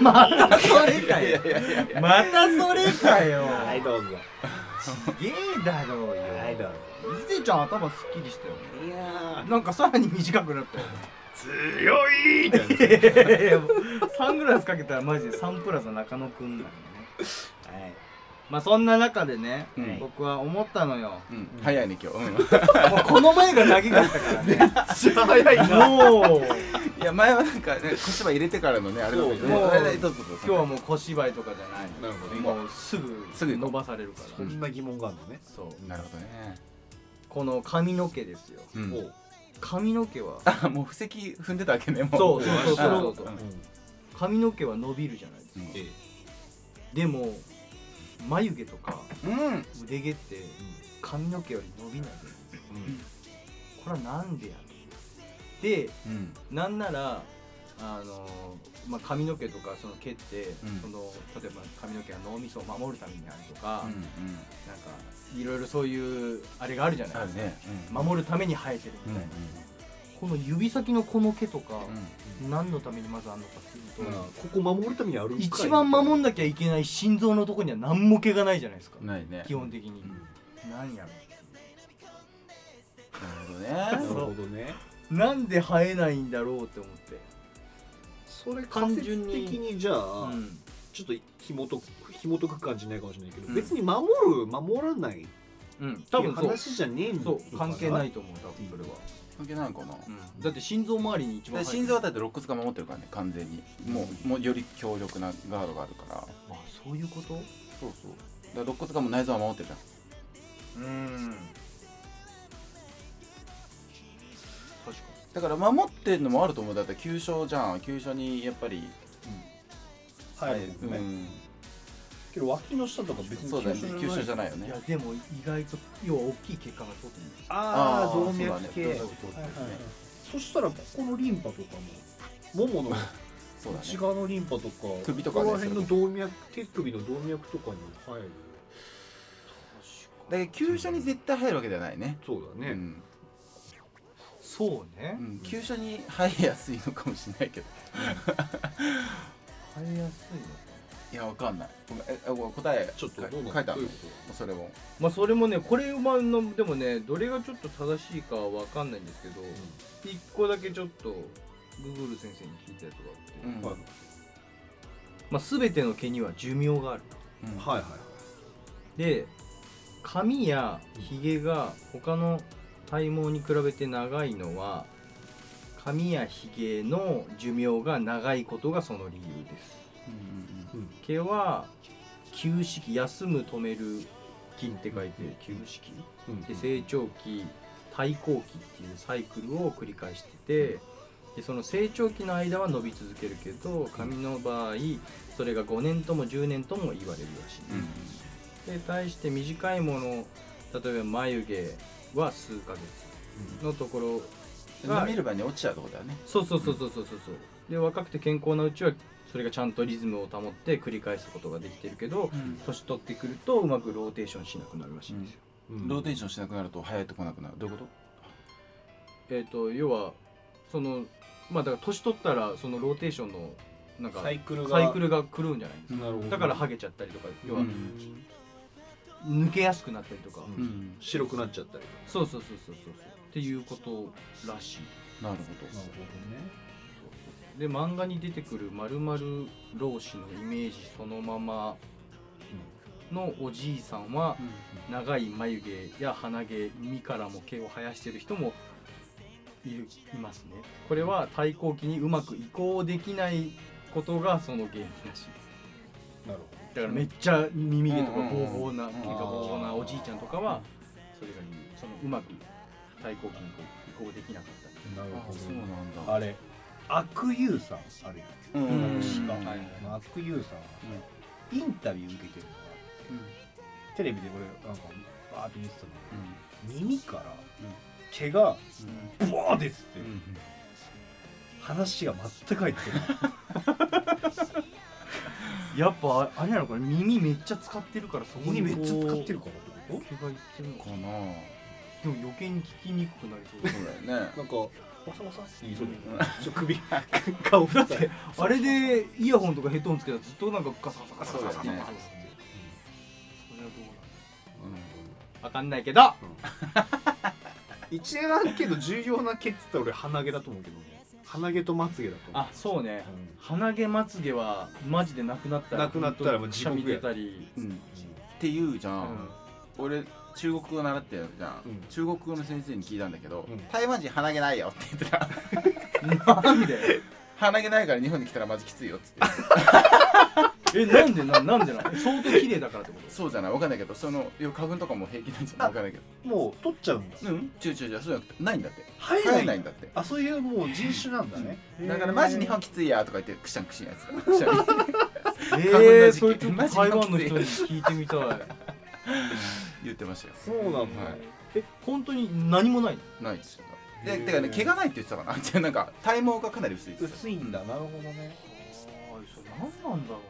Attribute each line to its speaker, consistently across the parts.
Speaker 1: またそれかよ。またそれかよ。
Speaker 2: はいどうぞ。
Speaker 1: すげえだろうよ。
Speaker 2: はいどうぞ
Speaker 1: 伊勢ちゃん頭すっきりしたよね。
Speaker 2: いや
Speaker 1: なんかさらに短くなったよね。
Speaker 2: 強いって。
Speaker 1: サングラスかけたらマジでサンプラザ中野くんなんよね。はい。まあそんな中でね、
Speaker 3: うん。
Speaker 1: 僕は思ったのよ。
Speaker 3: うん。早いね今日。うん。
Speaker 1: もうこの前が長かったからね。
Speaker 2: 早いな。
Speaker 1: もう
Speaker 3: いや前はなんかね小芝居入れてからのねあれだけどね。
Speaker 1: もう今日はもう小芝居とかじゃない
Speaker 2: なるほど
Speaker 1: もうすぐ
Speaker 3: すぐ
Speaker 1: 伸ばされるから。
Speaker 2: そんな疑問があるのね。
Speaker 1: そう。
Speaker 3: なるほどね。
Speaker 1: この髪の毛ですよ。
Speaker 3: うん。
Speaker 1: 髪の毛は
Speaker 3: あ もう布石踏んでたわけねもう。
Speaker 1: そうそうそうそう。そう
Speaker 3: うん。
Speaker 1: 髪の毛は伸びるじゃないですか。
Speaker 3: うん。
Speaker 2: え
Speaker 1: でも眉毛とか
Speaker 3: うん。
Speaker 1: 腕毛って髪の毛より伸びないんですよこれはなんでやで
Speaker 3: うん。
Speaker 1: なんならあのまあ、髪の毛とかその毛って、
Speaker 3: うん。
Speaker 1: その例えば髪の毛は脳みそを守るためにあるとか、
Speaker 3: うんうん。
Speaker 1: なんかいろいろそういうあれがあるじゃないですか、
Speaker 3: あるね。
Speaker 1: 守るために生えてる
Speaker 3: うん
Speaker 1: みたいな、この指先のこの毛とか、
Speaker 3: うん
Speaker 1: 何のためにまずあるのかっていうと、
Speaker 2: まあここ守るためにあるんかい
Speaker 1: 一番守んなきゃいけない心臓のとこには何も毛がないじゃないですか、
Speaker 3: ね。
Speaker 1: 基本的に、
Speaker 3: うん。
Speaker 1: なんやろ
Speaker 3: なるほどね。
Speaker 2: なるほどね
Speaker 1: なんで生えないんだろうって思って、
Speaker 2: それ
Speaker 1: 単
Speaker 2: 単純的に。じゃあ、
Speaker 1: うん。
Speaker 2: ちょっと紐解く紐解く感じないかもしれないけど、
Speaker 1: うん。
Speaker 2: 別に守る守らない
Speaker 1: うん、多分
Speaker 2: 話じゃねえんだ
Speaker 1: そう関係ないいと思う多分それは、
Speaker 3: 関係ないのかな。
Speaker 1: うん、だって心臓周りに一番
Speaker 3: で心臓はだって肋骨が守ってるからね完全に。もうもうより強力なガードがあるから。
Speaker 1: あそういうこと？
Speaker 3: そうそう。だから肋骨がもう内臓は守ってるじゃん
Speaker 1: うん
Speaker 3: だから守ってるのもあると思う。だって急所じゃん。急所にやっぱり
Speaker 4: はい、
Speaker 3: うん、
Speaker 4: ね。けど脇の下とか別に
Speaker 3: そうだよね。急所じゃ
Speaker 4: ない。
Speaker 3: ないよね。
Speaker 1: にいやでも意外と要は大きい血管が通ってるんです
Speaker 4: ああ動脈
Speaker 3: そうね。そう
Speaker 4: はいはいはい。
Speaker 3: ね
Speaker 4: そしたらここのリンパとかもももの
Speaker 3: そうだね。
Speaker 4: 内側のリンパとか
Speaker 3: 首とかね
Speaker 2: ここら辺の動脈手首の動脈とかに入る。
Speaker 3: だから急所に絶対入るわけではないね。
Speaker 2: そうだね、
Speaker 3: うん
Speaker 1: そうね。
Speaker 3: うん、急所に入りやすいのかもしれないけど。
Speaker 1: 生えやすいのか
Speaker 3: いやわかんない。ごめんえ答え。
Speaker 2: ちょっと
Speaker 3: 書い
Speaker 2: どうな
Speaker 3: 書いてあるの？
Speaker 2: どういうこ
Speaker 3: それも。
Speaker 1: まあそれもねこれはのでもねどれがちょっと正しいかは分かんないんですけど一個だけちょっとグーグル先生に聞いたやつがあって、
Speaker 3: うん。
Speaker 2: はい
Speaker 1: まあ、全ての毛には寿命がある
Speaker 3: うん。
Speaker 2: はいはいはい。
Speaker 1: で髪やひげが他の体毛に比べて長いのは髪やひげの寿命が長いことがその理由です。
Speaker 3: うん
Speaker 1: 毛は休止期休む止める期って書いて休止期
Speaker 2: うん。
Speaker 1: で成長期対抗期っていうサイクルを繰り返しててでその成長期の間は伸び続けるけど髪の場合それが5年とも10年とも言われるらしい、
Speaker 3: うん。
Speaker 1: で対して短いもの例えば眉毛は数ヶ月のところ
Speaker 3: うんる場合に落ちちゃうとこだよね。
Speaker 1: そうそうそうそうそうそうそう。で若くて健康なうちはそれがちゃんとリズムを保って繰り返すことができてるけど年取ってくるとうまくローテーションしなくなるらしいんですよ、
Speaker 2: うん。
Speaker 3: ローテーションしなくなると生えてこなくなるどういうこ
Speaker 1: えっ、と要はそのまあだから年取ったらそのローテーションのなんか
Speaker 4: サイクルが。
Speaker 1: サイクルが狂うんじゃないですか、
Speaker 2: なるほど。
Speaker 1: だからハゲちゃったりとか要は
Speaker 3: うん
Speaker 1: 抜けやすくなったりとか、
Speaker 2: うん。
Speaker 3: うん
Speaker 2: 白くなっちゃったり
Speaker 1: そうそうそうそうそう。っていうことらしい。
Speaker 3: なるほ
Speaker 4: なるほ
Speaker 1: で漫画に出てくるまるまる老子のイメージそのままのおじいさんは
Speaker 3: ど
Speaker 1: 長い眉毛や鼻毛耳からも毛を生やしてる人もいるいますね。これは対抗期にうまく移行できないことがその原因らしい。
Speaker 4: どなる
Speaker 1: だからめっちゃ耳毛とかボーボーな毛がボーボーなおじいちゃんとかはそれが理由そのうまく対抗期にこう移行できなかった。
Speaker 4: なるほ
Speaker 3: あそうなん
Speaker 4: ど。
Speaker 3: だ
Speaker 4: あれ悪友さんあるよ
Speaker 3: うん。
Speaker 1: うん
Speaker 4: 悪友さんはインタビュー受けてるのがあってテレビで俺なんかバーって見てたの。耳から毛がブワー出てて話が全く入ってない
Speaker 1: やっぱあれなのこれ耳めっちゃ使ってるからそこに。
Speaker 4: 耳めっちゃ使って
Speaker 1: る
Speaker 4: るからってこ
Speaker 1: 毛がいってるのか
Speaker 3: かな
Speaker 1: でも余計に聞きにくくなりそう
Speaker 3: そうだよね。
Speaker 2: なんかわさわさって言いそう
Speaker 3: うん
Speaker 2: だよね。ちょ首顔だって
Speaker 1: あれでイヤホンとかヘッドホンつけたらずっとなんかガサガサガサガサガサガサって。それはどうなの？
Speaker 3: うん。
Speaker 1: わかんないけど。
Speaker 2: 一番けど重要な毛って言ったら俺鼻毛だと思うけどね鼻毛とまつげだと思う。
Speaker 1: あそうね。
Speaker 2: うん。
Speaker 1: 鼻毛まつげはマジでなくなったら
Speaker 2: なくなったらもう地獄や。
Speaker 1: くしゃみ出たり。
Speaker 3: うん。っていうじゃん、
Speaker 1: うん。
Speaker 3: 俺中国語習ってるじゃん、
Speaker 2: うん。
Speaker 3: 中国語の先生に聞いたんだけど、
Speaker 2: うん。
Speaker 3: 台湾人鼻毛ないよって言ってた。
Speaker 1: なんで？
Speaker 3: 鼻毛ないから日本に来たらマジきついよっつって
Speaker 1: えなんでななんでなの？相当綺麗だからってこと？
Speaker 3: そうじゃない。わかんないけどその花粉とかも平気なんじゃない？わかんないけど。
Speaker 2: もう取っちゃうんだ
Speaker 3: うん？違う違う違うそうじゃなくて。ない。んだって。
Speaker 2: 生
Speaker 3: 生えないんだって。
Speaker 2: あそういうもう人種なんだね。
Speaker 3: だからマジ日本きついやとか言ってくしゃんくしんやつくしゃん
Speaker 1: えー、
Speaker 3: 時期。
Speaker 1: それちょっと
Speaker 3: マジ
Speaker 1: 台湾の人に聞いてみたい。
Speaker 3: 言ってましたよ。
Speaker 2: そうなんだ、
Speaker 3: はい。
Speaker 1: え本当に何もないの？
Speaker 3: ないですよ。でてかね毛がないって言ってたかな。じゃあなんか体毛がかなり薄いです
Speaker 2: 薄いんだ。なるほどね。
Speaker 1: あーそれ何なんだろう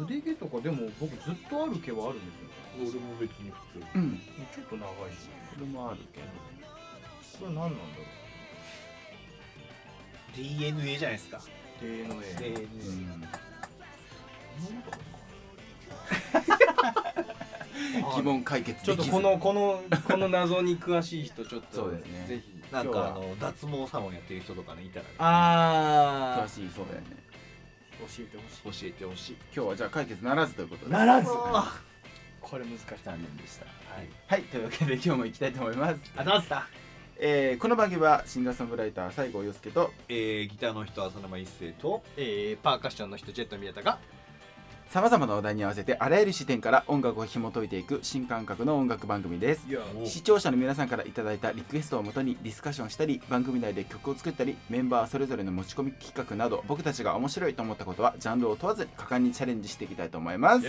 Speaker 1: 腕毛とかでも僕ずっとある毛はあるんですよ。
Speaker 2: 俺も別に普通。
Speaker 3: うん。
Speaker 1: ちょっと長いし。
Speaker 3: それもあるけど。
Speaker 1: これ何なんだろ
Speaker 2: DNA じゃないですか。
Speaker 1: う DNA
Speaker 2: DNA
Speaker 3: うん。
Speaker 1: あ
Speaker 3: 疑問解決
Speaker 1: ちょっとこのこのこの謎に詳しい人ちょっと
Speaker 3: そうですね。
Speaker 1: ぜひ。
Speaker 2: なん
Speaker 1: 今日は。
Speaker 2: かあの脱毛サロンやってる人とかねいたらね。
Speaker 1: あ
Speaker 3: 詳しいそうだよね
Speaker 1: ー教えてほしい。
Speaker 2: 教えてほしい。
Speaker 3: 今日はじゃあ解決ならずということで。
Speaker 1: ならず。
Speaker 2: あ
Speaker 1: これ難しい。
Speaker 3: 残念でした。
Speaker 1: はい。
Speaker 3: はいというわけで今日も行きたいと思います。
Speaker 1: あざっす
Speaker 3: えーこの番組はシンガーソングライター西郷陽介と
Speaker 2: えー、ギターの人浅沼一生と
Speaker 1: えー、パーカッションの人ジェット宮田が
Speaker 3: さまざまなお題に合わせてあらゆる視点から音楽を紐解いていく新感覚の音楽番組です。視聴者の皆さんからいただいたリクエストをもとにディスカッションしたり番組内で曲を作ったりメンバーそれぞれの持ち込み企画など僕たちが面白いと思ったことはジャンルを問わず果敢にチャレンジしていきたいと思います。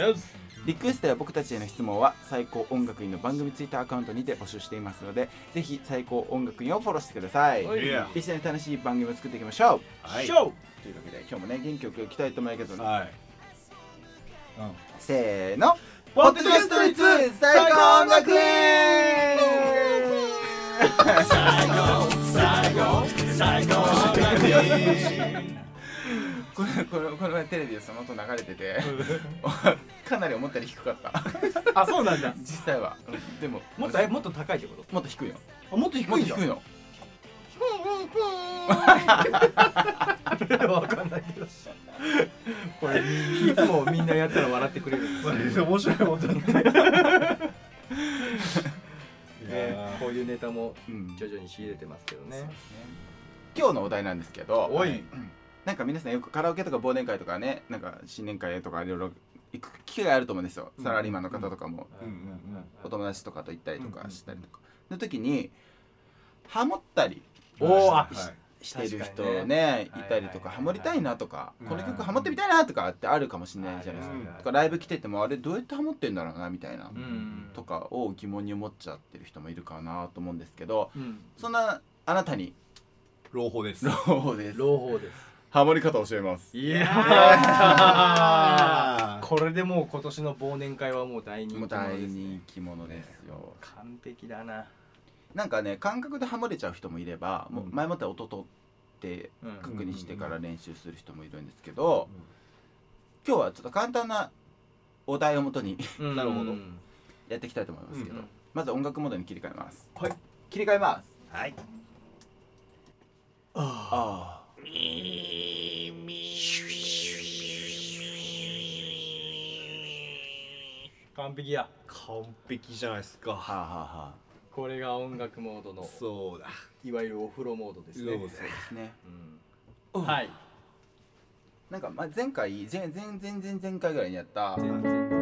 Speaker 3: リクエストや僕たちへの質問は最高音楽院の番組ツイッターアカウントにて募集していますのでぜひ最高音楽院をフォローしてください。
Speaker 1: はい。
Speaker 3: 一緒に楽しい番組を作っていきましょう。
Speaker 2: はい。
Speaker 3: というわけで今日もね元気よくいきたいと思うけど、
Speaker 2: はい
Speaker 3: せーの。
Speaker 1: ポッドキャスト率
Speaker 3: 最高音楽園 これこれこの前テレビでその音流れててかなり思ったより低かった
Speaker 1: あそうなんだ
Speaker 3: 実際は、うんでも
Speaker 1: もっとえもっと高いってこと
Speaker 3: もっと低いよ
Speaker 1: あもっと低いんだ
Speaker 3: もっと低いの
Speaker 1: わかんないけどこれいつもみんなやったら笑ってくれる。んですよ
Speaker 2: 面白いもんだって
Speaker 1: ねこういうネタも
Speaker 3: うん。
Speaker 1: 徐々に仕入れてますけどね。
Speaker 3: そうですね。今日のお題なんですけど
Speaker 1: おい。
Speaker 3: うん。なんか皆さんよくカラオケとか忘年会とかねなんか新年会とかいろいろ行く機会があると思うんですよ、
Speaker 2: うん。
Speaker 3: サラリーマンの方とかも、
Speaker 2: うん。
Speaker 3: お友達とかと行ったりとかしたりとか、の時にハモったり
Speaker 1: お
Speaker 2: はい
Speaker 3: してる人ね。
Speaker 1: ね
Speaker 3: いたりとかハモりたいなとか
Speaker 2: うん。
Speaker 3: この曲ハモってみたいなとかってあるかもしれないじゃないです
Speaker 1: うん。
Speaker 3: かとかライブ来ててもあれどうやってハモってんだろうなみたいな
Speaker 1: うん
Speaker 3: とかを疑問に思っちゃってる人もいるかなと思うんですけど
Speaker 1: うん。
Speaker 3: そんなあなたに。
Speaker 2: 朗報です。
Speaker 3: 朗報です。
Speaker 1: 朗報です。
Speaker 3: ハモり方を教えます。
Speaker 1: いや これでもう今年の忘年会はもう大人気
Speaker 3: もう大
Speaker 1: 者ですね。
Speaker 3: 人気者ですよ。
Speaker 1: 完璧だな
Speaker 3: なんかね感覚でハモれちゃう人もいればもう前もって音取って
Speaker 1: うん
Speaker 3: 確認してから練習する人もいるんですけど今日はちょっと簡単なお題をもとに
Speaker 1: うん。
Speaker 2: なるほど。
Speaker 1: うん
Speaker 3: やっていきたいと思いますけど、
Speaker 1: うん
Speaker 3: まず音楽モードに切り替えます。
Speaker 2: はい。
Speaker 3: 切り替えます。
Speaker 2: はい。
Speaker 3: ああ
Speaker 1: 完璧や。
Speaker 2: 完璧じゃないですか。
Speaker 3: はあはあは
Speaker 1: これが音楽モードの
Speaker 2: そうだ。
Speaker 1: いわゆるお風呂モードですね。
Speaker 2: そう
Speaker 3: ですね。
Speaker 1: うん。はい。
Speaker 3: なんかまあ前回前前前前前回ぐらいにやった
Speaker 1: 全然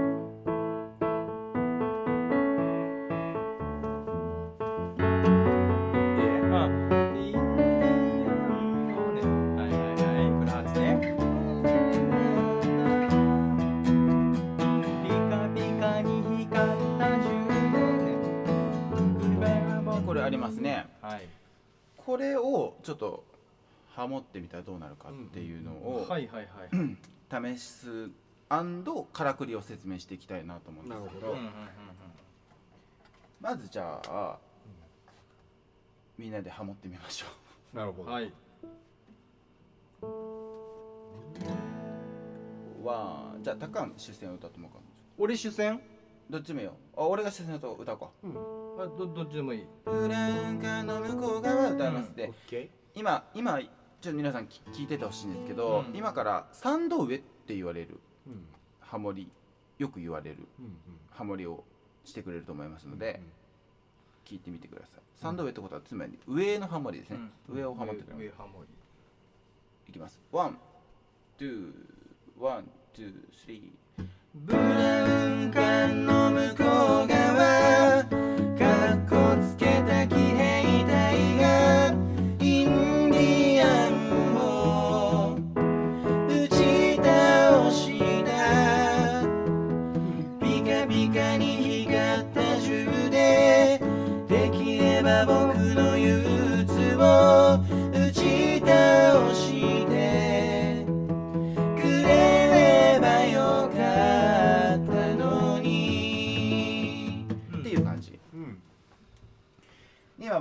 Speaker 1: れ
Speaker 3: をちょっとハモってみたらどうなるかっていうのを
Speaker 1: はいはいはい
Speaker 3: 試すからくりを説明していきたいなと思うんですけど。まずじゃあみんなでハモってみましょ
Speaker 2: なるほど、
Speaker 1: はい。
Speaker 3: じゃあタカン主戦を歌ってもらおうか
Speaker 1: 俺主戦？
Speaker 3: どっちもよ？あ俺が主戦と歌おうか。
Speaker 2: うん
Speaker 1: あどどっちでもいい。
Speaker 3: ブラウン管の向こう側歌いますで、今今ちょっと皆さんき聞いててほしいんですけど、
Speaker 1: うん。
Speaker 3: 今から三度上って言われる。
Speaker 2: ーうん。
Speaker 3: ハモリよく言われる。
Speaker 2: うん
Speaker 3: ハモリをしてくれると思いますの
Speaker 2: うん
Speaker 3: で、聞いてみてください。三度上ってことはつまり上のハモリですね、
Speaker 1: うん。
Speaker 3: 上をハモってください。
Speaker 1: 上ハモリ。
Speaker 3: いきます。 One two one two three。
Speaker 1: ブラウン管の向こう側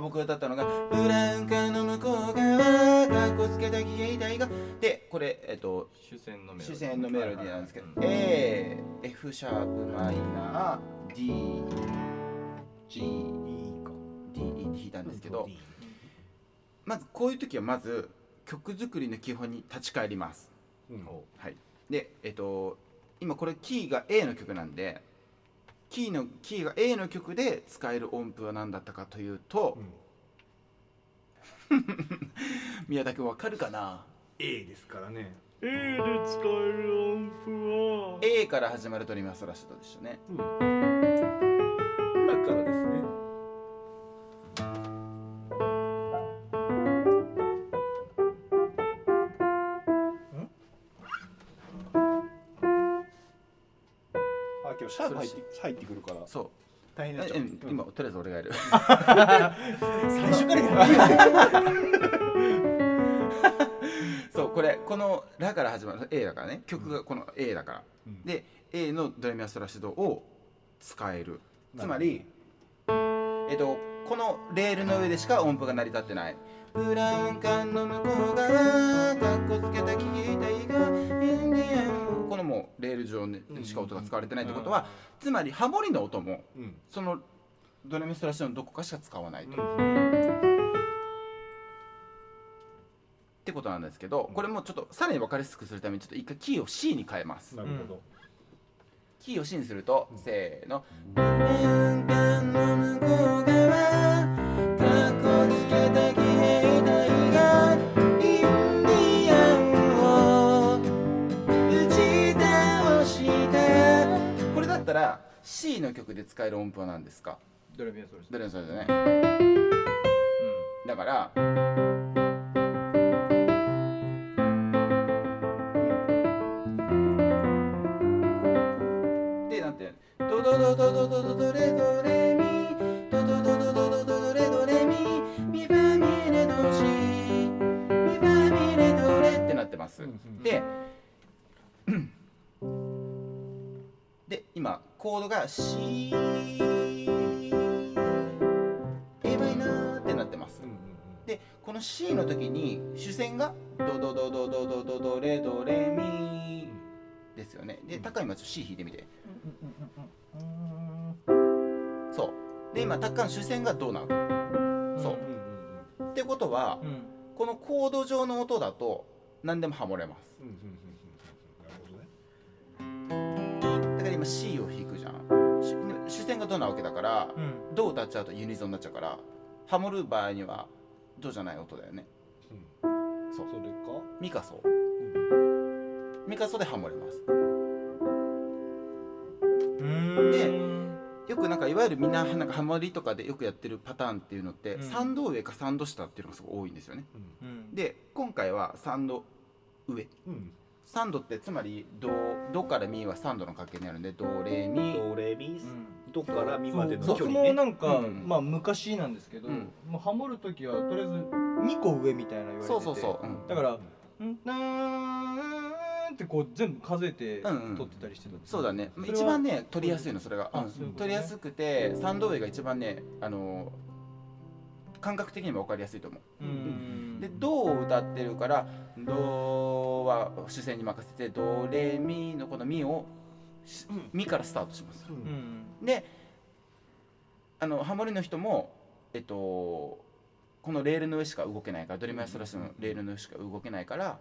Speaker 1: 僕
Speaker 3: が歌ったのが「ブラウン管の向こう側かっこつけた騎兵隊が」でこれえっと
Speaker 1: 主戦のメロディ
Speaker 3: のメロディーなんですけど
Speaker 1: うん。
Speaker 3: A F シャープマイナー D G
Speaker 2: いいか
Speaker 3: D 弾いたんですけど
Speaker 2: いい
Speaker 3: まずこういう時はまず曲作りの基本に立ち返ります。
Speaker 2: うん。
Speaker 3: はい。でえっと今これキーが A の曲なんでキーのキーが A の曲で使える音符は何だったかというと
Speaker 2: うん。
Speaker 3: 宮田君わかるかな
Speaker 2: ？A ですからね。
Speaker 1: A で使える音符は。
Speaker 3: A から始まるドレミファソラシドでしたね。
Speaker 2: うん。だからですシャープ入って入ってくるから。
Speaker 3: そう。
Speaker 2: 大変になっちゃう、
Speaker 3: ん。今とりあえず俺がやる。
Speaker 2: 最初からやる。
Speaker 3: そうこれこの「ラ」から始まる A だからね。曲がこの A だから、
Speaker 2: うん。
Speaker 3: で A のドレミファソラシドを使える。つまりえっとこのレールの上でしか音符が成り立ってないブラウン管の向こう側かっこつけた騎兵隊がインディアンこのもうレール上でしか音が使われてないってことは、つまりハモリの音も
Speaker 2: うん。
Speaker 3: そのドレミファソラシドのどこかしか使わないと、っ
Speaker 2: うん。
Speaker 3: てことなんですけどこれもちょっとさらに分かりやすくするためにちょっと一回キーを C に変えます。
Speaker 2: なるほど、
Speaker 3: キーを C にすると、
Speaker 2: うん。
Speaker 3: せーの「ら C の曲で使える音符は何ですか？
Speaker 1: ドレミファソラシ
Speaker 3: どれもそれだね。
Speaker 1: ド
Speaker 3: だからでなんてドドドドドドドドレドレミドドドドドドドコードが C エマイナーってなってます。でこの C の時に主線がドドドドドドドドレドレミですよね。で
Speaker 2: うん。
Speaker 3: 高い今ちょっと C 弾いてみて。そう。で今高の主線がドなわけそう。ってことは
Speaker 1: うん。
Speaker 3: このコード上の音だと何でもハモれます。だから今 C を弾く線がドなわけだから
Speaker 1: うん。
Speaker 3: ドを歌っちゃうとユニゾンになっちゃうからハモる場合にはドじゃない音だよね。
Speaker 2: うん。
Speaker 3: そう。
Speaker 2: それか？
Speaker 3: ミカソ。
Speaker 2: うん。
Speaker 3: ミカソでハモれます。
Speaker 1: うん。
Speaker 3: でよくなんかいわゆるみんななんかハモリとかでよくやってるパターンっていうのって、
Speaker 1: うん。
Speaker 3: 3度上か3度下っていうのがすごい多いんですよね。
Speaker 2: うん。
Speaker 1: うん
Speaker 3: で今回は3度上。
Speaker 2: うん。
Speaker 3: 3度ってつまりドドからミは3度の掛けにあるんでドレミ
Speaker 2: ドレミ
Speaker 1: うん
Speaker 2: ドからミまでの距離ね。
Speaker 1: なんか、
Speaker 3: うん。
Speaker 1: まあ昔なんですけど、
Speaker 3: うん。
Speaker 1: もうハモる時はとりあえず2個上みたいな言われてて
Speaker 3: そうそうそう、うん。
Speaker 1: だから「んたーんってこう全部数えて
Speaker 3: うんうん。
Speaker 1: 取ってたりしてたんです
Speaker 3: そうだね。一番ね取りやすいのそれが、うん。
Speaker 1: ね。
Speaker 3: 取りやすくて三度上が一番ねあの感覚的にも分かりやすいと思う。
Speaker 1: うん。
Speaker 3: で「ド」を歌ってるから「ド」は主戦に任せて「ドレミ」のこの「ミ」をし
Speaker 2: うん「
Speaker 3: ミ」からスタートします。であのハモリの人もえっとこのレールの上しか動けないからドレミアストラッシュのレールの上しか動けないから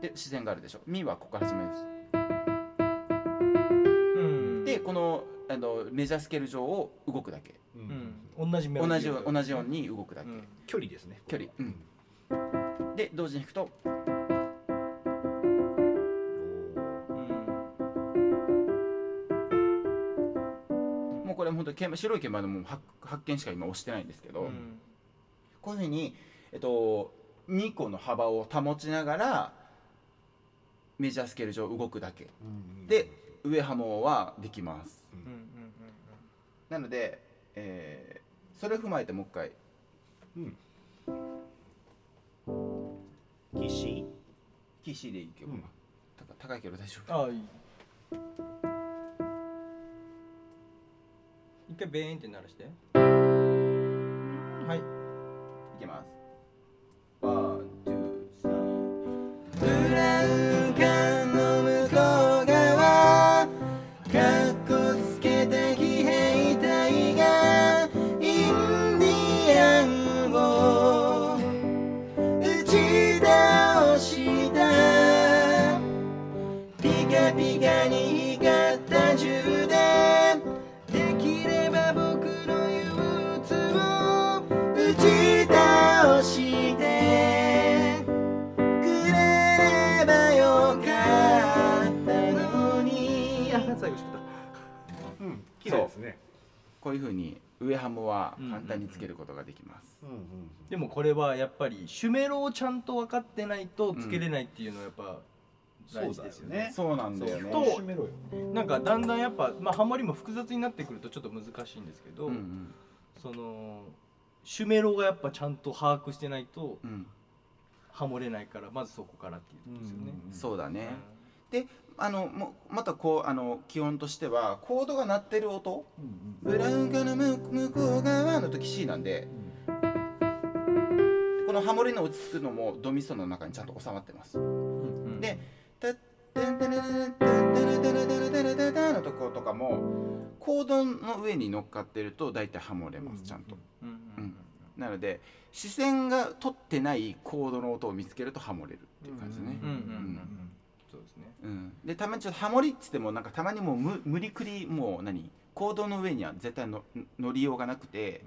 Speaker 3: で自然があるでしょ「ミ」はここから始めるんです。
Speaker 1: うん。
Speaker 3: でこのあのメジャースケール上を動くだけ。
Speaker 2: う
Speaker 1: うん。ん同じメロデ
Speaker 3: 同じ同じように動くだけ、
Speaker 1: うん。
Speaker 2: 距離ですね。
Speaker 3: 距離。うん。で同時に弾くと本当に鍵盤白い鍵盤でもう発発見しか今押してないんですけど、
Speaker 1: うん。
Speaker 3: こういうふうに、えっと、2個の幅を保ちながらメジャースケール上動くだけ。
Speaker 2: うん
Speaker 3: で上ハモはできます。
Speaker 2: うん。
Speaker 1: うんうん
Speaker 3: なので、えーそれを踏まえてもう一回。
Speaker 2: 岸
Speaker 3: キー C でいいけど、
Speaker 2: うん。
Speaker 3: 高高いけど大丈夫。
Speaker 1: ああいい一回ベーンって鳴らして。はい。
Speaker 3: いけます。ういうふうに上ハモは簡単につけることができます、
Speaker 2: うんうん
Speaker 1: でもこれはやっぱりシュメロをちゃんと分かってないとつけれないっていうのはやっぱ大事ですよね。
Speaker 3: そうなんだよね。
Speaker 1: そう。と
Speaker 2: 締めろよ
Speaker 1: なんかだんだんやっぱ、まあ、ハモリも複雑になってくるとちょっと難しいんですけど、
Speaker 3: うんうん。
Speaker 1: そのシュメロがやっぱちゃんと把握してないと
Speaker 3: うん。
Speaker 1: ハモれないからまずそこからっていうことですよね。
Speaker 3: そうだね、
Speaker 1: う
Speaker 3: あのもまたこうあの基本としてはコードが鳴ってる音
Speaker 2: うん
Speaker 3: ブラウン管の向向こう側の時 C なんでこのハモリの落ち着くのもドミソの中にちゃんと収まってます。
Speaker 1: ん
Speaker 3: でタッタンタラララタラタラタラタラタラタのところとかもコードの上に乗っかってると大体ハモれますちゃんとなので視線が取ってないコードの音を見つけるとハモれるっていう感じね
Speaker 1: ですね。
Speaker 3: うん、でたまにちょっとハモリっつってもなんかたまにもう無無理くりもう何コードの上には絶対の乗りようがなくて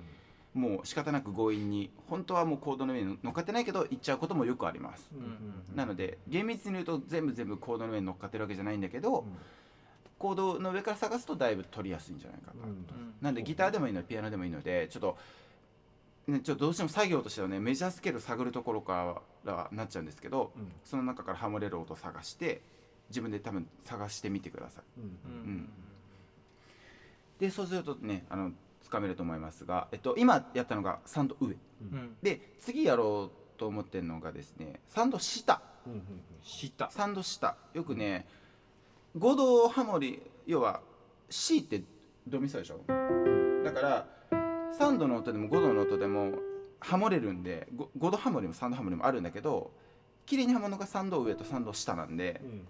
Speaker 3: もう仕方なく強引に本当はもうコードの上に乗っかってないけど行っちゃうこともよくあります、
Speaker 2: うんうん
Speaker 3: なので厳密に言うと全部全部コードの上に乗っかってるわけじゃないんだけど、コードの上から探すとだいぶ取りやすいんじゃないかな、
Speaker 2: うん
Speaker 1: うん。
Speaker 3: なんでギターでもいいのでピアノでもいいのでちょっと、ね、ちょっとどうしても作業としてはねメジャースケールを探るところからなっちゃうんですけど
Speaker 2: うん。
Speaker 3: その中からハモれる音を探して自分で多分探してみてください。
Speaker 2: うん。
Speaker 1: うん。
Speaker 3: でそうするとねあのつかめると思いますが、えっと、今やったのが3度上。
Speaker 1: うん。うん。
Speaker 3: で次やろうと思ってるのがですね3度下。
Speaker 2: うんうん
Speaker 1: した。
Speaker 3: 3度下。よくね5度ハモリ要は C ってドミソでしょだから3度の音でも5度の音でもハモれるんで 5, 5度ハモリも3度ハモリもあるんだけど綺麗にハモるのが3度上と3度下なんで
Speaker 2: うんうん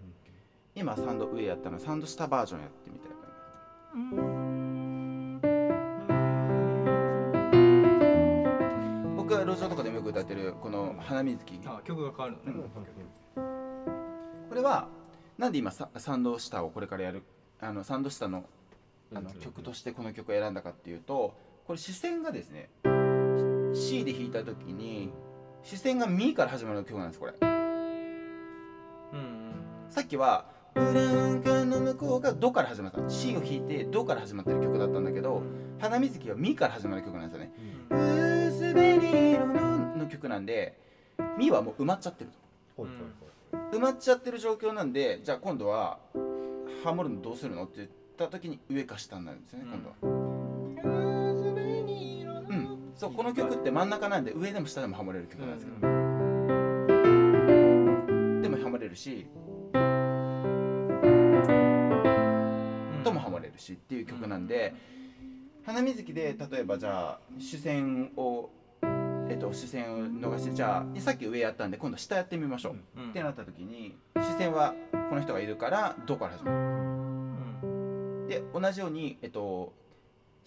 Speaker 3: 今3度上やったの3度下バージョンやってみたいと思います僕が路上とかでもよく歌ってるこの「花水木」
Speaker 1: あ曲が変わるのね。
Speaker 3: これはなんで今さ3度下をこれからやるあの3度下のあの
Speaker 2: うん。
Speaker 3: 曲としてこの曲を選んだかっていうとこれ視線がですね C で弾いた時に視線が「ミ」から始まる曲なんですこれ。
Speaker 1: うんうん。
Speaker 3: さっきは「ブラウン管の向こう」が「ド」から始まった。C を弾いて「ド」から始まってる曲だったんだけど「花水木」は「ミ」から始まる曲なんですよね「薄紅色の」の曲なんで「ミ」はもう埋まっちゃってると。
Speaker 2: はいはいはい
Speaker 3: 埋まっちゃってる状況なんでじゃあ今度はハモるのどうするのって言った時に上か下になるんですよね今度は。うんそうこの曲って真ん中なんで上でも下でもハモれる曲なんですけど、れるし。
Speaker 1: うん。
Speaker 3: ともハモれるしっていう曲なんで、花水木で例えばじゃあ主戦をえっと主戦を逃してじゃあさっき上やったんで今度下やってみましょう、
Speaker 1: うん
Speaker 3: ってなった時に主戦はこの人がいるから「ど」から始まる
Speaker 1: うん。
Speaker 3: で同じようにえっと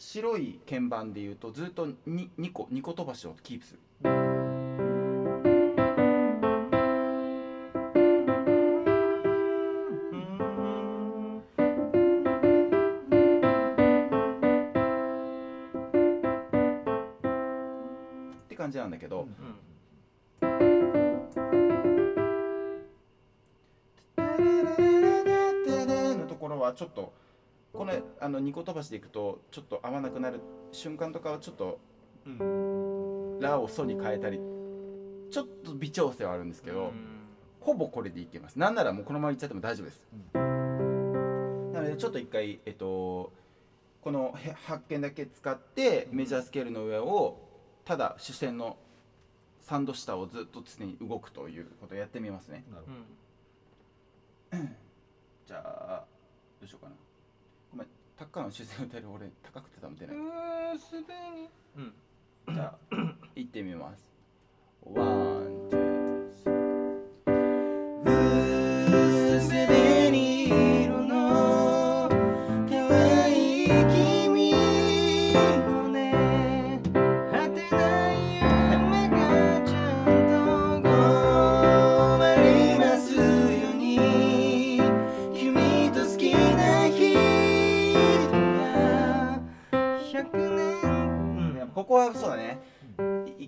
Speaker 3: 白い鍵盤で言うとずっと 2, 2個2個飛ばしをキープする。って感じなんだけど、のところはちょっとこのあの2個飛ばしでいくとちょっと合わなくなる瞬間とかはちょっと
Speaker 2: うん。
Speaker 3: ラをソに変えたりちょっと微調整はあるんですけど、ほぼこれでいけます。なんならもうこのままいっちゃっても大丈夫です、なのでちょっと一回えっとこのへ発見だけ使ってメジャースケールの上をただ主線の3度下をずっと常に動くということをやってみますね。
Speaker 2: なるほ
Speaker 1: うん。
Speaker 3: じゃあどうしようかなタッカーの主線を歌える俺高くて多分出ない。
Speaker 1: うん
Speaker 3: じゃあ 行ってみます。ワン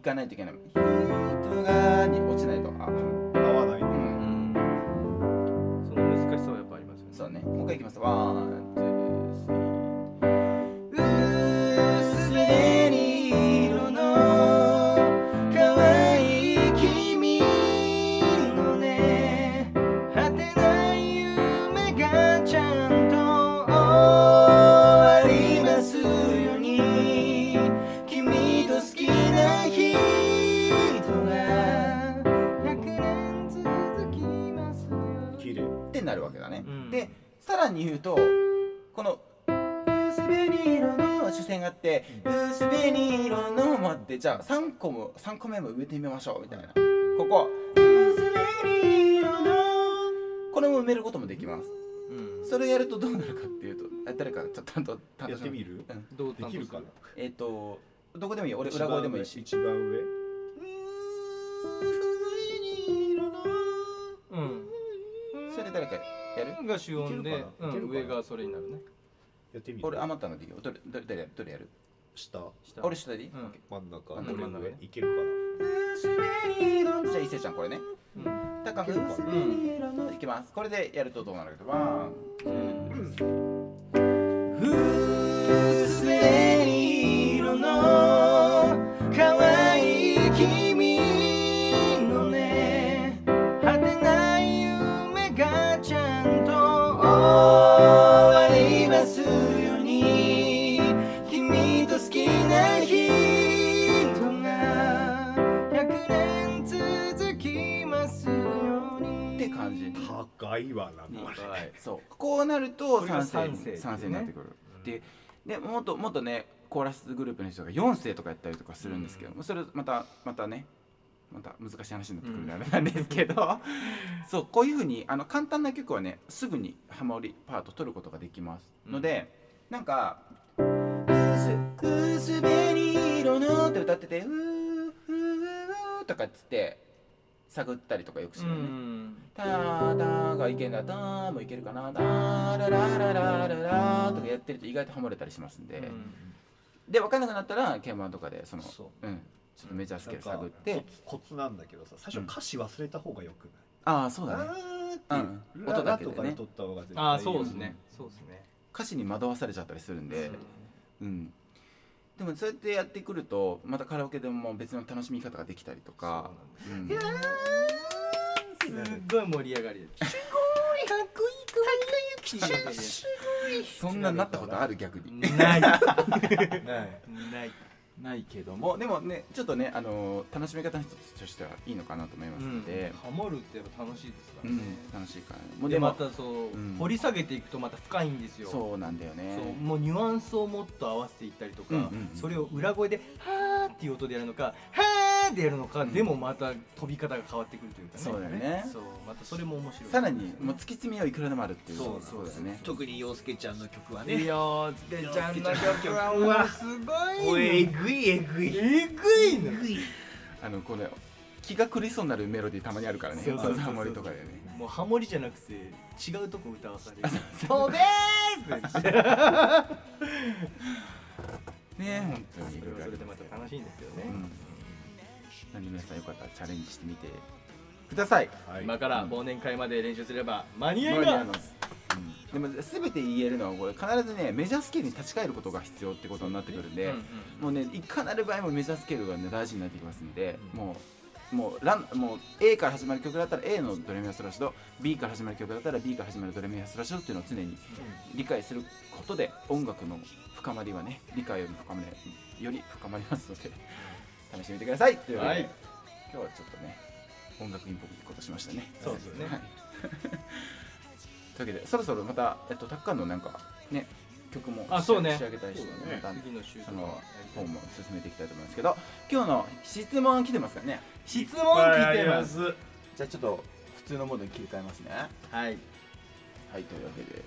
Speaker 3: 行かないといけない。人がに落ちないと。あ
Speaker 2: ど合わないね
Speaker 3: うん。
Speaker 1: うんその難しさはやっぱありますよね。
Speaker 3: そうね。もう一回いきます。ワンツーじゃあ3個も3個目も植えてみましょうみたいな。ここ。これも埋めることもできます。
Speaker 1: うん。
Speaker 3: それやるとどうなるかっていうとあ誰かちょっと担当担当
Speaker 2: やってみる？
Speaker 3: うん。
Speaker 1: どう
Speaker 2: できるかな？
Speaker 3: えっ、とどこでもいいよ。俺裏声でもいいし。
Speaker 2: 一番上？
Speaker 1: うん。
Speaker 3: それ誰かやる？
Speaker 1: が主音で
Speaker 2: いけるかな？
Speaker 1: うん。
Speaker 2: いけるかな？
Speaker 1: 上がそれになるね。
Speaker 2: やってみる？
Speaker 3: 俺余ったのでいいよ。どれどれどれどれやる？
Speaker 2: 下。
Speaker 1: 下。
Speaker 3: 俺下でいい、
Speaker 2: 真ん中。
Speaker 1: 真ん中。
Speaker 2: 俺上い。けるか
Speaker 3: ー薄紅色のじゃあ伊勢ちゃんこれね。
Speaker 1: うん。
Speaker 3: 高く。
Speaker 2: い
Speaker 3: きます。これでやるとどうなるかワンツーそう。こうなると
Speaker 1: これが
Speaker 3: 三世
Speaker 1: 三世っていうね。
Speaker 3: 三世になってくる。ででもっともっとねコーラスグループの人が4世とかやったりとかするんですけど、それまたまたねまた難しい話になってくるんであれなんですけど、そうこういうふうにあの簡単な曲はねすぐにハモリパート取ることができますので、なんか「薄薄紅色の」って歌ってて「うーうーうー」とかっつって探ったりとかよくす
Speaker 1: う
Speaker 3: るよね。
Speaker 1: ん。
Speaker 3: ターターがいけんだターもいけるかなターララララララとかやってると意外とハモれたりしますんで、
Speaker 1: うん。
Speaker 3: で分かんなくなったら鍵盤とかでその
Speaker 2: そう。
Speaker 3: うんちょっとメジャースケール探って。
Speaker 2: コツコツなんだけどさ最初歌詞忘れた方がよくない？
Speaker 3: ああそうだね。
Speaker 2: う
Speaker 3: うん。音だけでね。
Speaker 1: ああそうですね。そうですね。
Speaker 3: 歌詞に惑わされちゃったりするんで。う。ん。でもそうやってやってくるとまたカラオケでも別の楽しみ方ができたりとか。うん
Speaker 1: すっごい盛り上がりですごい。かっこいいかっこいい。
Speaker 3: そんなになったことある逆に。
Speaker 1: ない。ない。
Speaker 2: ない。
Speaker 3: けどもでもねちょっとねあの楽しみ方の一つとしてはいいのかなと思いますので、
Speaker 1: ハモるってやっぱ楽しいですか。ら
Speaker 3: うん
Speaker 1: ね、
Speaker 3: 楽しいから。ねもう
Speaker 1: でまたそう、
Speaker 3: うん。
Speaker 1: 掘り下げていくとまた深いんですよ。
Speaker 3: そうなんだよね。
Speaker 1: そうもうニュアンスをもっと合わせていったりとか、
Speaker 3: うんうんうん。
Speaker 1: それを裏声で「はーっていう音でやるのか「はーってやるのか、
Speaker 3: うん。
Speaker 1: でもまた飛び方が変わってくるというかね。
Speaker 3: そうだよね。
Speaker 1: そうまたそれも面白い。
Speaker 3: さらにもう突き詰めはいくらでもあるっていう。
Speaker 2: そう
Speaker 3: そうだよね。
Speaker 2: 特に陽介ちゃんの曲はい
Speaker 1: や
Speaker 2: ね
Speaker 1: ーつけちゃんの曲はもうすごい
Speaker 2: おいえぐいえぐい。
Speaker 1: えぐいの
Speaker 3: あのこれ気が狂いそうになるメロディーたまにあるからね。
Speaker 1: そうそうそうそう。
Speaker 3: ハモリとかでね。
Speaker 1: もうハモリじゃなくて違うとこ歌わされる。
Speaker 3: そ
Speaker 1: 飛べー
Speaker 3: ね本当にい
Speaker 1: それはそれでまた楽しいんですけどね、
Speaker 3: う。ん何皆さんよかったらチャレンジしてみてください。
Speaker 2: はい。
Speaker 1: 今から忘年会まで練習すれば間に合いま
Speaker 3: 間に合います。でも全て言えるのはこれ必ずねメジャースケールに立ち返ることが必要ってことになってくるんで、
Speaker 1: うんうん
Speaker 3: もうねいかなる場合もメジャースケールがね大事になってきますんで、もうもうランもう A から始まる曲だったら A のドレミファソラシド B から始まる曲だったら B から始まるドレミファソラシドっていうのを常に理解することで音楽の深まりはね理解より深まりより深まりますので試してみてください。というわけで、
Speaker 1: はい。
Speaker 3: 今日はちょっとね音楽インポいいことしましたね。
Speaker 1: そうですよね。
Speaker 3: はい。というわけでそろそろまたえっとタッカンのなんかね曲も
Speaker 1: あそうね。
Speaker 3: 仕上げたい人
Speaker 1: そうだ
Speaker 3: ね。また
Speaker 1: 次の週とか。
Speaker 3: その本も進めていきたいと思いますけど今日の質問来てますからね。
Speaker 1: 質問聞いてます。
Speaker 2: す
Speaker 3: じゃあちょっと普通のモードに切り替えますね。
Speaker 1: はい。
Speaker 3: はいというわけで。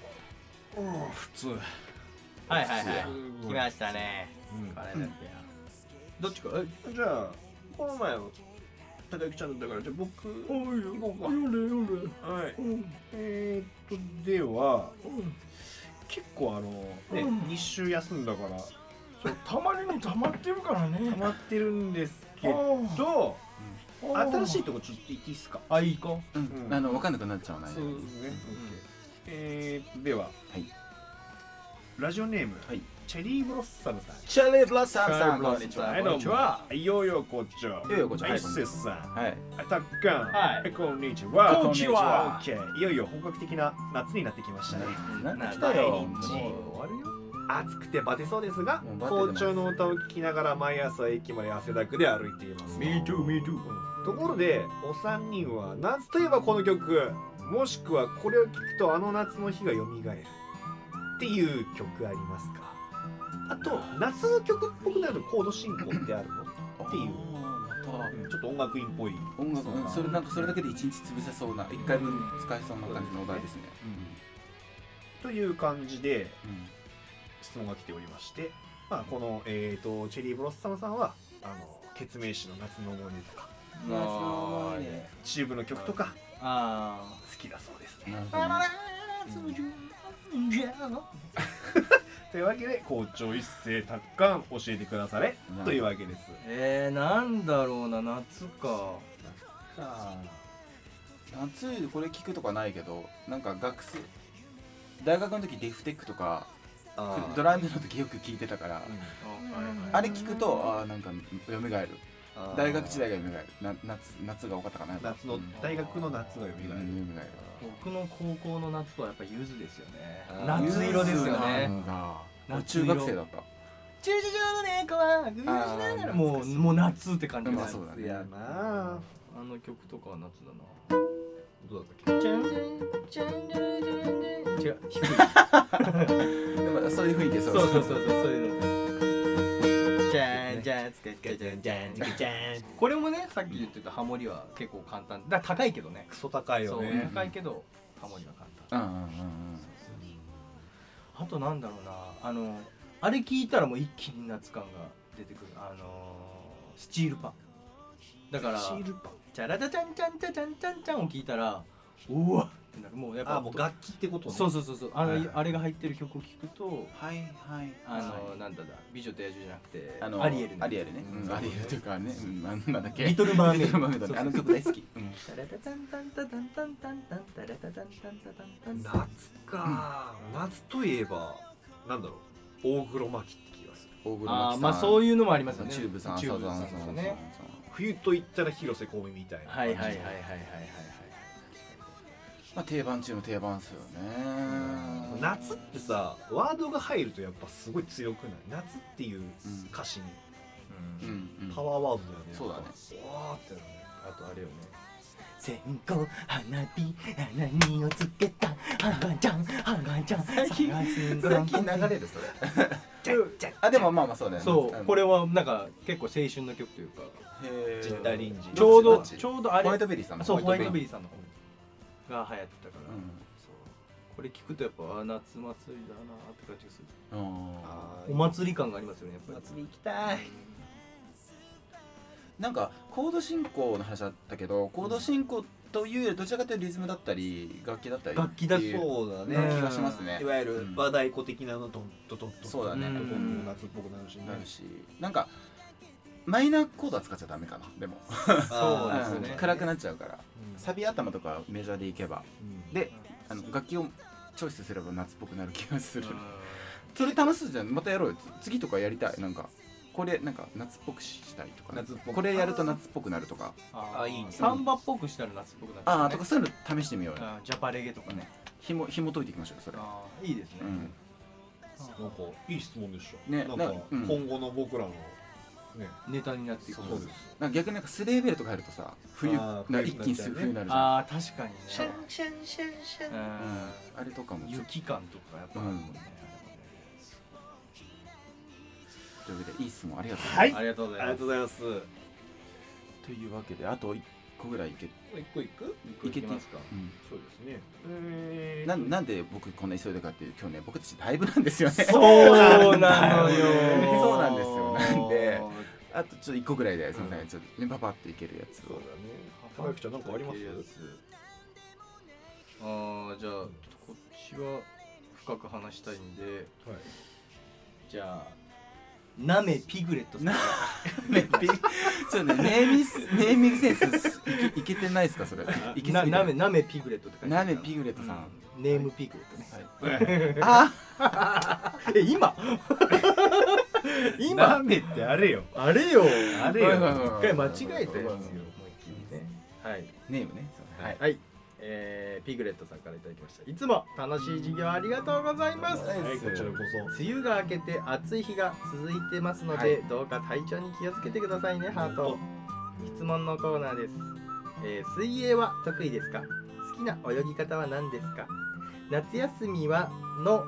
Speaker 2: 普通。
Speaker 1: はいはいはい。
Speaker 2: うん
Speaker 1: 来ましたね。
Speaker 2: うん。
Speaker 1: これだってよどっちか？え
Speaker 2: じゃあこの前高木ちゃんだったからじゃあ僕
Speaker 1: おいよ
Speaker 2: 行こうか。
Speaker 1: よれよれ。
Speaker 2: はい。
Speaker 1: うん。
Speaker 2: えー、っとでは結構あのね、
Speaker 1: うん。
Speaker 2: 2週休んだから
Speaker 1: そうたまりにたまってるからね。
Speaker 2: 溜まってるんですけ
Speaker 1: あ
Speaker 2: ど
Speaker 1: ー。
Speaker 2: 新しいとこちょっと行っていいですか？
Speaker 1: あいいか
Speaker 3: うん、
Speaker 2: うん。
Speaker 3: あの分かんなくなっちゃうな
Speaker 2: そうですね、えー、では、
Speaker 3: はい。
Speaker 2: ラジオネーム、
Speaker 3: はい
Speaker 2: チェリーブロッサムさん
Speaker 3: チャレブラッサムさん
Speaker 1: こんにちは
Speaker 2: はい、どうも。
Speaker 1: にちは
Speaker 2: はい、ようようこっちは。
Speaker 3: ようようこっちは
Speaker 2: はい、セスさん。
Speaker 3: はい
Speaker 2: アタッカン。
Speaker 1: はい
Speaker 2: こんにちは。
Speaker 1: こんにちは
Speaker 2: オッケー。いよいよ本格的な夏になってきましたね。
Speaker 3: なんか
Speaker 1: な
Speaker 3: 来たよ
Speaker 1: もう終わるよ
Speaker 2: 暑くてバテそうですが校長の歌を聴きながら毎朝駅まで汗だくで歩いています
Speaker 1: Me too, me too
Speaker 2: ところでお三人は夏といえばこの曲もしくはこれを聴くとあの夏の日がよみがえるっていう曲ありますか？あと夏の曲っぽくなるコード進行ってあるの？っていう。ちょっと音楽院っぽい。
Speaker 3: 音楽
Speaker 2: そうな
Speaker 3: それなんかそれだけで一日潰せそうな一回分使えそうな感じのお題ですね。
Speaker 2: という感じで
Speaker 3: うん。
Speaker 2: 質問が来ておりまして、まあ、この、えー、とチェリーブロッサムさんはあの決命詞の夏の思い出とか
Speaker 3: 夏の思い出。
Speaker 2: チューブの曲とか
Speaker 1: あ
Speaker 2: 好きだそうですね。
Speaker 3: なるほどね
Speaker 2: というわけで校長一斉達観教えてくだされというわけです。
Speaker 1: えー、なんだろうな夏か。
Speaker 3: 夏これ聞くとかないけどなんか学生大学の時デフテックとかドラムの時よく聞いてたからあれ聞くとああなんか蘇る大学時代が蘇る。な夏夏が多かったかなやっぱ。
Speaker 2: 夏の
Speaker 3: うん。
Speaker 2: 大学の夏がよみがえる。
Speaker 3: うん蘇る。
Speaker 1: 僕の高校の夏はやっぱ柚子ですよね。夏色ですよ
Speaker 3: な
Speaker 1: ね
Speaker 3: 中学生だった。
Speaker 1: 駐車場の猫はグーしながらもうもう夏って感じ
Speaker 3: まあそうだね。
Speaker 2: いやな。あ。
Speaker 1: あの曲とかは夏だな。
Speaker 2: どうだったっ
Speaker 1: じゃんじゃんじゃんじゃんじゃん違う低い
Speaker 3: でもそういう雰囲気
Speaker 1: そうそうそうそうそういうのじゃんじゃんつけつけじゃんじゃんじゃんじゃんこれもねさっき言ってたハモリは結構簡単だ高いけどね？
Speaker 2: クソ高い
Speaker 1: そう
Speaker 2: よ。
Speaker 1: 高いけどハモリは簡単
Speaker 3: うんうんうんうん
Speaker 1: あとなんだろうなあのあれ聞いたらもう一気に夏感が出てくるあのスチールパンだから
Speaker 2: スティールパン。
Speaker 1: チャラチャチャンチャンチャチャンチャンチャンを聞いたらうわってなる。もうやっぱ
Speaker 2: あもう楽器ってことね。
Speaker 1: そうそうそうそう。あの、
Speaker 2: はいはい。
Speaker 1: あれが入ってる曲を聞くと
Speaker 3: はいはい
Speaker 1: あの、
Speaker 3: はい
Speaker 1: なんだだ美女と野獣じゃなくて
Speaker 3: あの
Speaker 1: アリエルね。
Speaker 3: アリエルね、アリエルというかね、うん、なんなんだっけ。
Speaker 1: リトルマーメイド。
Speaker 3: リトルマーメイドね。あの曲大好き、うん。
Speaker 1: タラタタンタンタタンタンタンタンタラタタンタンタタンタン
Speaker 2: 夏か。夏といえばなんだろう。大黒摩季って気がする。
Speaker 3: 大黒摩季さん。
Speaker 1: まあそういうのもありますよね。
Speaker 3: チューブさん。
Speaker 1: チューブさん。
Speaker 3: さん
Speaker 1: ね。
Speaker 2: 冬と言ったら広瀬香美みたいな。
Speaker 1: はいはいはいはいはいはいはい
Speaker 3: まあ定番中の定番ですよね。
Speaker 2: 夏ってさワードが入るとやっぱすごい強くない？夏っていう歌詞に。
Speaker 3: うん。うん
Speaker 2: パワーワードだよね。
Speaker 3: そうだね。
Speaker 2: わーってなるね。
Speaker 1: あとあれよね
Speaker 5: 線香花火花にをつけた花ちゃん花ちゃん
Speaker 3: 最近最近流れるそれ。あでもまあまあそうだよね。
Speaker 1: そう。これ
Speaker 3: は
Speaker 1: はなんか結構青春の曲というか
Speaker 2: ジッターリンジ
Speaker 1: ちょうど
Speaker 3: ち。
Speaker 1: ちょうどあれ。
Speaker 3: ホワイトベリーさんの。
Speaker 1: そうホワイトベ
Speaker 3: リ
Speaker 1: リーさんの方が流行ってたから、
Speaker 3: うん。
Speaker 1: そう。これ聞くとやっぱあ夏祭りだなって感じがする。
Speaker 3: あ
Speaker 1: お祭り感がありますよねやっぱり。
Speaker 2: 祭り行きたい。
Speaker 3: なんかコード進行の話だったけどコード進行というよりどちらかというとリズムだったり楽器だったり
Speaker 1: 楽器だ
Speaker 2: そうだね。
Speaker 1: うん
Speaker 3: 気がしますね。
Speaker 2: いわゆる
Speaker 3: うん。
Speaker 2: 和太鼓的なのトントントン
Speaker 3: そうだね。
Speaker 2: 夏っぽくなるし。ね
Speaker 3: なるしなんかマイナーコードは使っちゃダメかな。でも。
Speaker 1: そうですね。
Speaker 3: うん。暗くなっちゃうから。
Speaker 2: うん
Speaker 3: サビ頭とかメジャーでいけば。
Speaker 2: うん。
Speaker 3: であの楽器をチョイスすれば夏っぽくなる気がする。
Speaker 1: うん。
Speaker 3: それ楽しそうじゃん。またやろうよ。つ次とかやりたい。なんかこれなんか夏っぽくしたいとか。ね、
Speaker 2: 夏っぽく。
Speaker 3: これやると夏っぽくなるとか。
Speaker 1: あ
Speaker 2: あいいね。
Speaker 1: サンバっぽくしたら夏っぽくなる、
Speaker 3: ああとかそういうの試してみようよ。
Speaker 1: あジャパレゲとかね、
Speaker 3: ひもひも解いていきましょうよそれ。
Speaker 1: あいいですね、
Speaker 3: うん。
Speaker 2: なんかいい質問でしょ
Speaker 3: ね
Speaker 2: なんか今後の僕らのね
Speaker 1: ネタになっていく。
Speaker 2: そうです
Speaker 3: なんか逆になんかスレーベルとか入るとさ冬な一気に
Speaker 2: 冬にな
Speaker 3: るじゃん
Speaker 1: ああ確かにね
Speaker 2: シャンシャンシャンシャン
Speaker 3: あれとかも
Speaker 1: 雪感とかやっぱあるもんね、
Speaker 3: というわけでいい質問ありがとう
Speaker 2: はい。
Speaker 1: ありがとうござ
Speaker 2: ありが
Speaker 1: います
Speaker 2: とうございます。
Speaker 3: というわけであと一個ぐらいいけ、
Speaker 2: 一個いく？
Speaker 1: いけますか。
Speaker 3: うん。
Speaker 2: そうですね。えー。
Speaker 3: なんなんで僕こんな急いでかっていう今日ね僕たちライブなんですよね。
Speaker 1: そうなのよ。
Speaker 3: そうなんですよ。なんであとちょっと一個ぐらいですみません。ちょっとねパパっていけるやつを。
Speaker 2: そうだね。高木ちゃんなんかあります？
Speaker 1: ああじゃあこっちは深く話したいんで
Speaker 2: はい。
Speaker 1: じゃあナメピグレットさん。
Speaker 3: なめっぴちょっとね。ネーミスネーミングセンスいけてないですかそれ。いけ
Speaker 1: なナメナメピグレットって書いてある
Speaker 3: ナメピグレットさん、
Speaker 1: うん。ネームピグレットね。
Speaker 3: あ。
Speaker 1: え今？今？
Speaker 2: ってあれよ。
Speaker 1: あれよ。
Speaker 2: あれよ。
Speaker 3: はいはいはい
Speaker 1: 一回間違えたやつよ思いっきりね。はい。
Speaker 3: ネームね。そうはい
Speaker 1: はい、えー、ピグレットさんからいただきました。いつも楽しい授業ありがとうございます。
Speaker 3: はい
Speaker 2: はいこちらこ
Speaker 1: 梅雨が明けて暑い日が続いてますので、どうか体調に気をつけてくださいねハート。質問のコーナーです、えー水泳は得意ですか？好きな泳ぎ方は何ですか？夏休みはの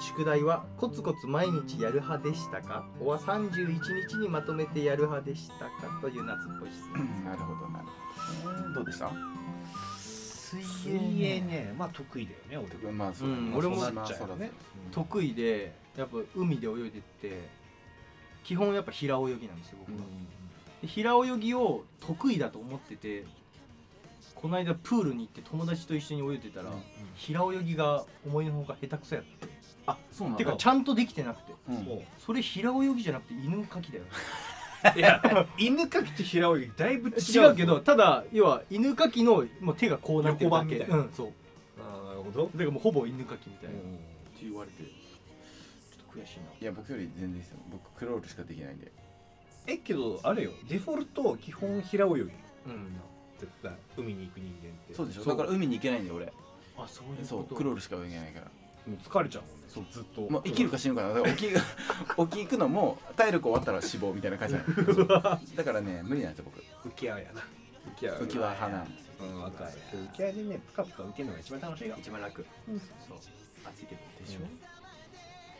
Speaker 1: 宿題はコツコツ毎日やる派でしたか？おは31日にまとめてやる派でしたか？という夏っぽい質問です。
Speaker 3: なるほどなるほど。どうでした？
Speaker 1: 水
Speaker 2: 水泳ねまあ得意だよね俺。
Speaker 3: まあそうだね。
Speaker 1: うん俺も
Speaker 3: まあ
Speaker 2: なっちゃうよね。
Speaker 1: 得意でやっぱ海で泳いでって基本やっぱ平泳ぎなんですよ僕は、で平泳ぎを得意だと思っててこの間プールに行って友達と一緒に泳いでたら、平泳ぎが思いのほか下手くそやって。
Speaker 3: あそうなん
Speaker 1: て
Speaker 3: だ
Speaker 1: かちゃんとできてなくて。
Speaker 3: うん。
Speaker 2: そ
Speaker 1: れ平泳ぎじゃなくて犬かきだよ
Speaker 2: いや犬かきと平泳ぎだいぶ違う
Speaker 1: 違うけどただ要は犬かきのもう手がこうなってるだけ。
Speaker 2: 横版みたいな
Speaker 1: うんそう。
Speaker 2: ああなるほど。
Speaker 1: だからもうほぼ犬かきみたいな、って言われて。ちょっと悔しいな。い
Speaker 3: や僕より全然ですよ。僕クロールしかできないんで。
Speaker 2: えけどあれよ。デフォルト基本平泳ぎ。
Speaker 1: うん。
Speaker 2: 絶対。海に行く人間って。
Speaker 3: そうでしょ。
Speaker 1: そう。
Speaker 3: だから海に行けないんで俺。
Speaker 1: あそういう
Speaker 3: そう。
Speaker 1: こと
Speaker 3: クロールしか泳げないから
Speaker 2: もう疲れちゃう。もんね
Speaker 3: そう。
Speaker 2: ずっと。
Speaker 3: もう生きるか死ぬかなだから沖 行くのも体力終わったら死亡みたいな感じなの だからね無理なんですよ僕。
Speaker 2: 浮き輪やな。浮き輪。
Speaker 3: 浮き輪派なんですよ。
Speaker 2: うんわかる。浮き輪でねプカプカ浮けるのが一番楽しいよ。
Speaker 1: 一番楽、
Speaker 2: うん。
Speaker 1: そう。暑いけど。
Speaker 3: でしょ？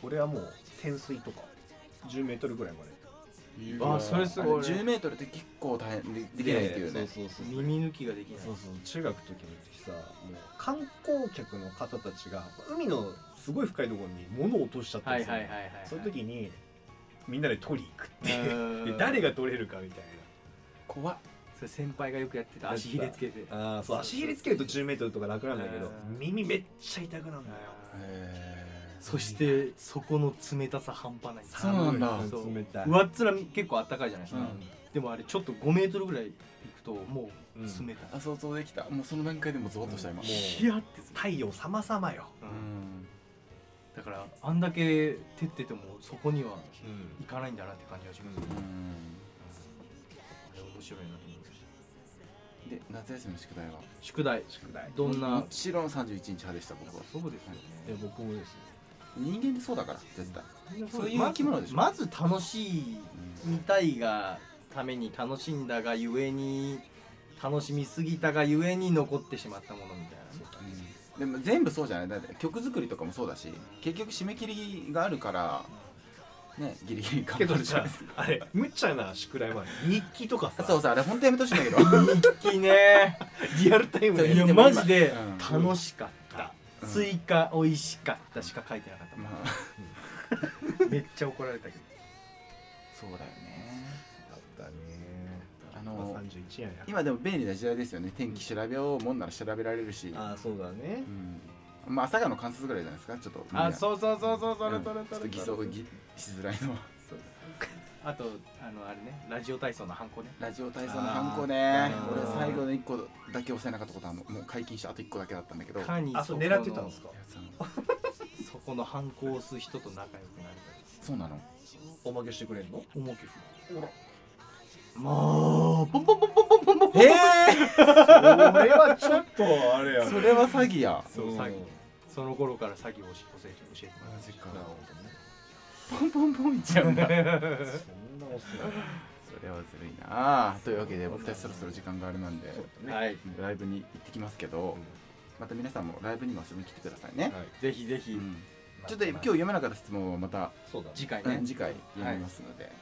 Speaker 2: 俺はもう潜水とか10メートルぐらいまで
Speaker 1: あそれすごい
Speaker 3: 10メートルって結構大変でできないっていうね。
Speaker 2: そうそうそう
Speaker 1: 耳抜きができない。
Speaker 2: そうそう中学の時の時さもう観光客の方たちが海のすごい深いところに物を落としちゃった
Speaker 1: はい
Speaker 2: りするの
Speaker 1: はいはいはい
Speaker 2: その時にみんなで取り行くってで誰が取れるかみたい
Speaker 3: 怖っ。
Speaker 1: それ先輩がよくやってた。足ひれつけて。
Speaker 2: なあーそう足ひれつけると10メートルとか楽なんだけど
Speaker 1: うん。
Speaker 2: 耳めっちゃ痛くなるんだよ。
Speaker 3: へ
Speaker 1: そしてそこの冷たさ半端ない。
Speaker 3: そうなんだ。
Speaker 2: 冷たい
Speaker 1: 上っ面結構あったかいじゃないですか、
Speaker 3: うん。
Speaker 1: でもあれちょっと5メートルぐらい行くともう
Speaker 2: うん。
Speaker 1: 冷たい、
Speaker 3: あ想像できた。もうその段階でもゾワッとした今
Speaker 2: もう。
Speaker 1: ヒヤって
Speaker 2: 太陽様々よ。
Speaker 1: だからあんだけ照っててもそこには
Speaker 2: うん
Speaker 1: 行かないんだなって感じがします、
Speaker 2: うん。
Speaker 1: あれ面白いなと思いました。
Speaker 3: で夏休みの宿題は？
Speaker 1: 宿題。
Speaker 2: 宿題。
Speaker 1: どんな？
Speaker 3: もちろん31日派でした僕は。
Speaker 1: そうですよね。
Speaker 2: で僕もですね
Speaker 3: 人間ってそうだから絶対。そういう
Speaker 1: ま
Speaker 3: 生き物でしょ。
Speaker 1: まず楽しい見たいがために楽しんだがゆえに楽しみすぎたがゆえに残ってしまったものみたいな。
Speaker 3: うんでも全部そうじゃない。だって曲作りとかもそうだし結局締め切りがあるからねギリギリ頑張るじゃないですか。
Speaker 2: あれ無茶な宿題もある。日記とかさ。
Speaker 3: そうそうあれ本当やめてほしいんだけど。
Speaker 1: 日記ね。
Speaker 2: リアルタイムで。
Speaker 1: いやマジで
Speaker 3: うん。
Speaker 1: 楽しかった、
Speaker 3: うん
Speaker 1: スイカ美味しかったしか書いてなかった、
Speaker 3: まあ。
Speaker 1: めっちゃ怒られたけど。
Speaker 3: そうだよね。
Speaker 2: あったね。
Speaker 3: あ
Speaker 2: まあ
Speaker 3: の
Speaker 2: 31やや
Speaker 3: 今でも便利な時代ですよね。天気調べようもんなら調べられるし、
Speaker 2: ああそうだね。
Speaker 3: うん、まあ朝霞の観察ぐらいじゃないですか。ちょっと
Speaker 1: あそうそうそうそうそれ
Speaker 3: うん
Speaker 1: それそれ。
Speaker 3: ちょっと偽装ぎしづらいのは
Speaker 1: あとあのあれねラジオ体操のハンコね。
Speaker 3: ラジオ体操のハンコね。
Speaker 1: あー。
Speaker 3: 俺最後の1個だけ押せなかったことあるのもう解禁してあと1個だけだったんだけど。
Speaker 1: かにそこ
Speaker 2: あそれ狙ってたんですか？
Speaker 3: そ
Speaker 1: このハンコを押す人と仲良くなり
Speaker 3: そうなの。
Speaker 2: おまけしてくれんの？
Speaker 1: たい重きふもうポンポンポンポンポンポンポン
Speaker 3: え
Speaker 2: それはちょっとあれや
Speaker 3: ー、それは詐欺や。
Speaker 1: そう詐欺。その頃から詐欺を教え教えてもらっ
Speaker 3: マジか。
Speaker 2: なるほどね
Speaker 3: ポンポンポンいっちゃうんだ。それは
Speaker 2: そんなお世話
Speaker 3: ずるいな。というわけで僕たちそろそろ時間があれなんでライブに行ってきますけどまた皆さんもライブにも遊びに来てくださいね、
Speaker 2: はい。
Speaker 1: ぜひぜひ、
Speaker 3: うん。ちょっと今日読めなかった質問はまた
Speaker 1: 次回ね。
Speaker 3: うん。次回読みますので、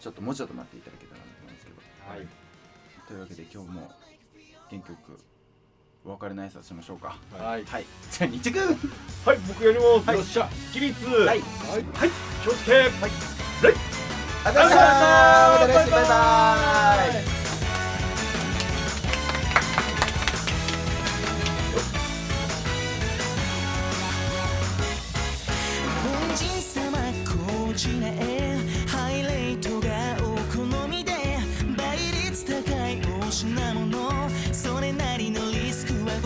Speaker 3: ちょっともうちょっと待っていただけたらなと思うんですけど。
Speaker 1: はい。
Speaker 3: というわけで今日も元気よくお別れの挨拶しましょうか。
Speaker 1: はい。
Speaker 3: はい。じゃあ日く
Speaker 2: はい僕やります、
Speaker 3: はい。
Speaker 2: よっしゃ起立。
Speaker 3: はい。
Speaker 2: はい、はい、気をつけ。はい。
Speaker 3: ありがとうございました。バイバイ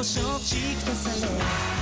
Speaker 5: ご承知くだされ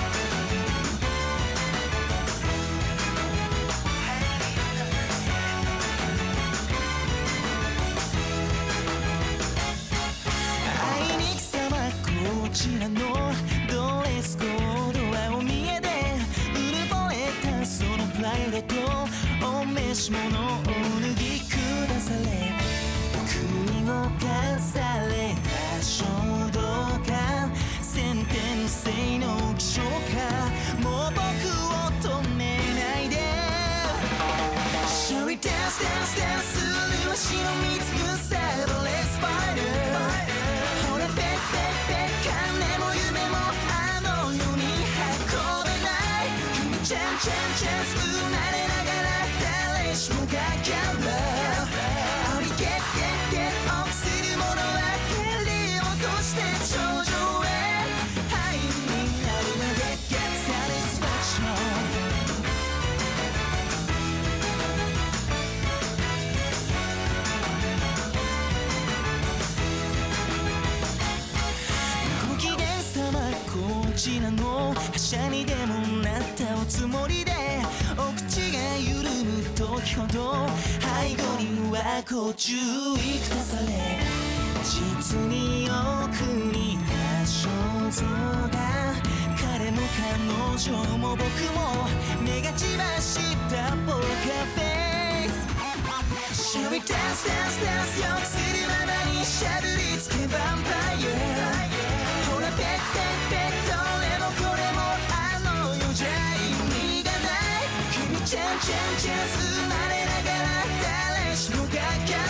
Speaker 5: ちらの覇者にでもなったおつもりでお口が緩む時ほど背後にはご注意くだされ実に奥にいた肖像が彼も彼女も僕も目が血走ったポーカーフェイス Shall we dance, dance, dance よくするままにしゃぶりつけヴァンパイアほらペッペッない君ちゃんちゃんチャンス生まれながら誰しもが頑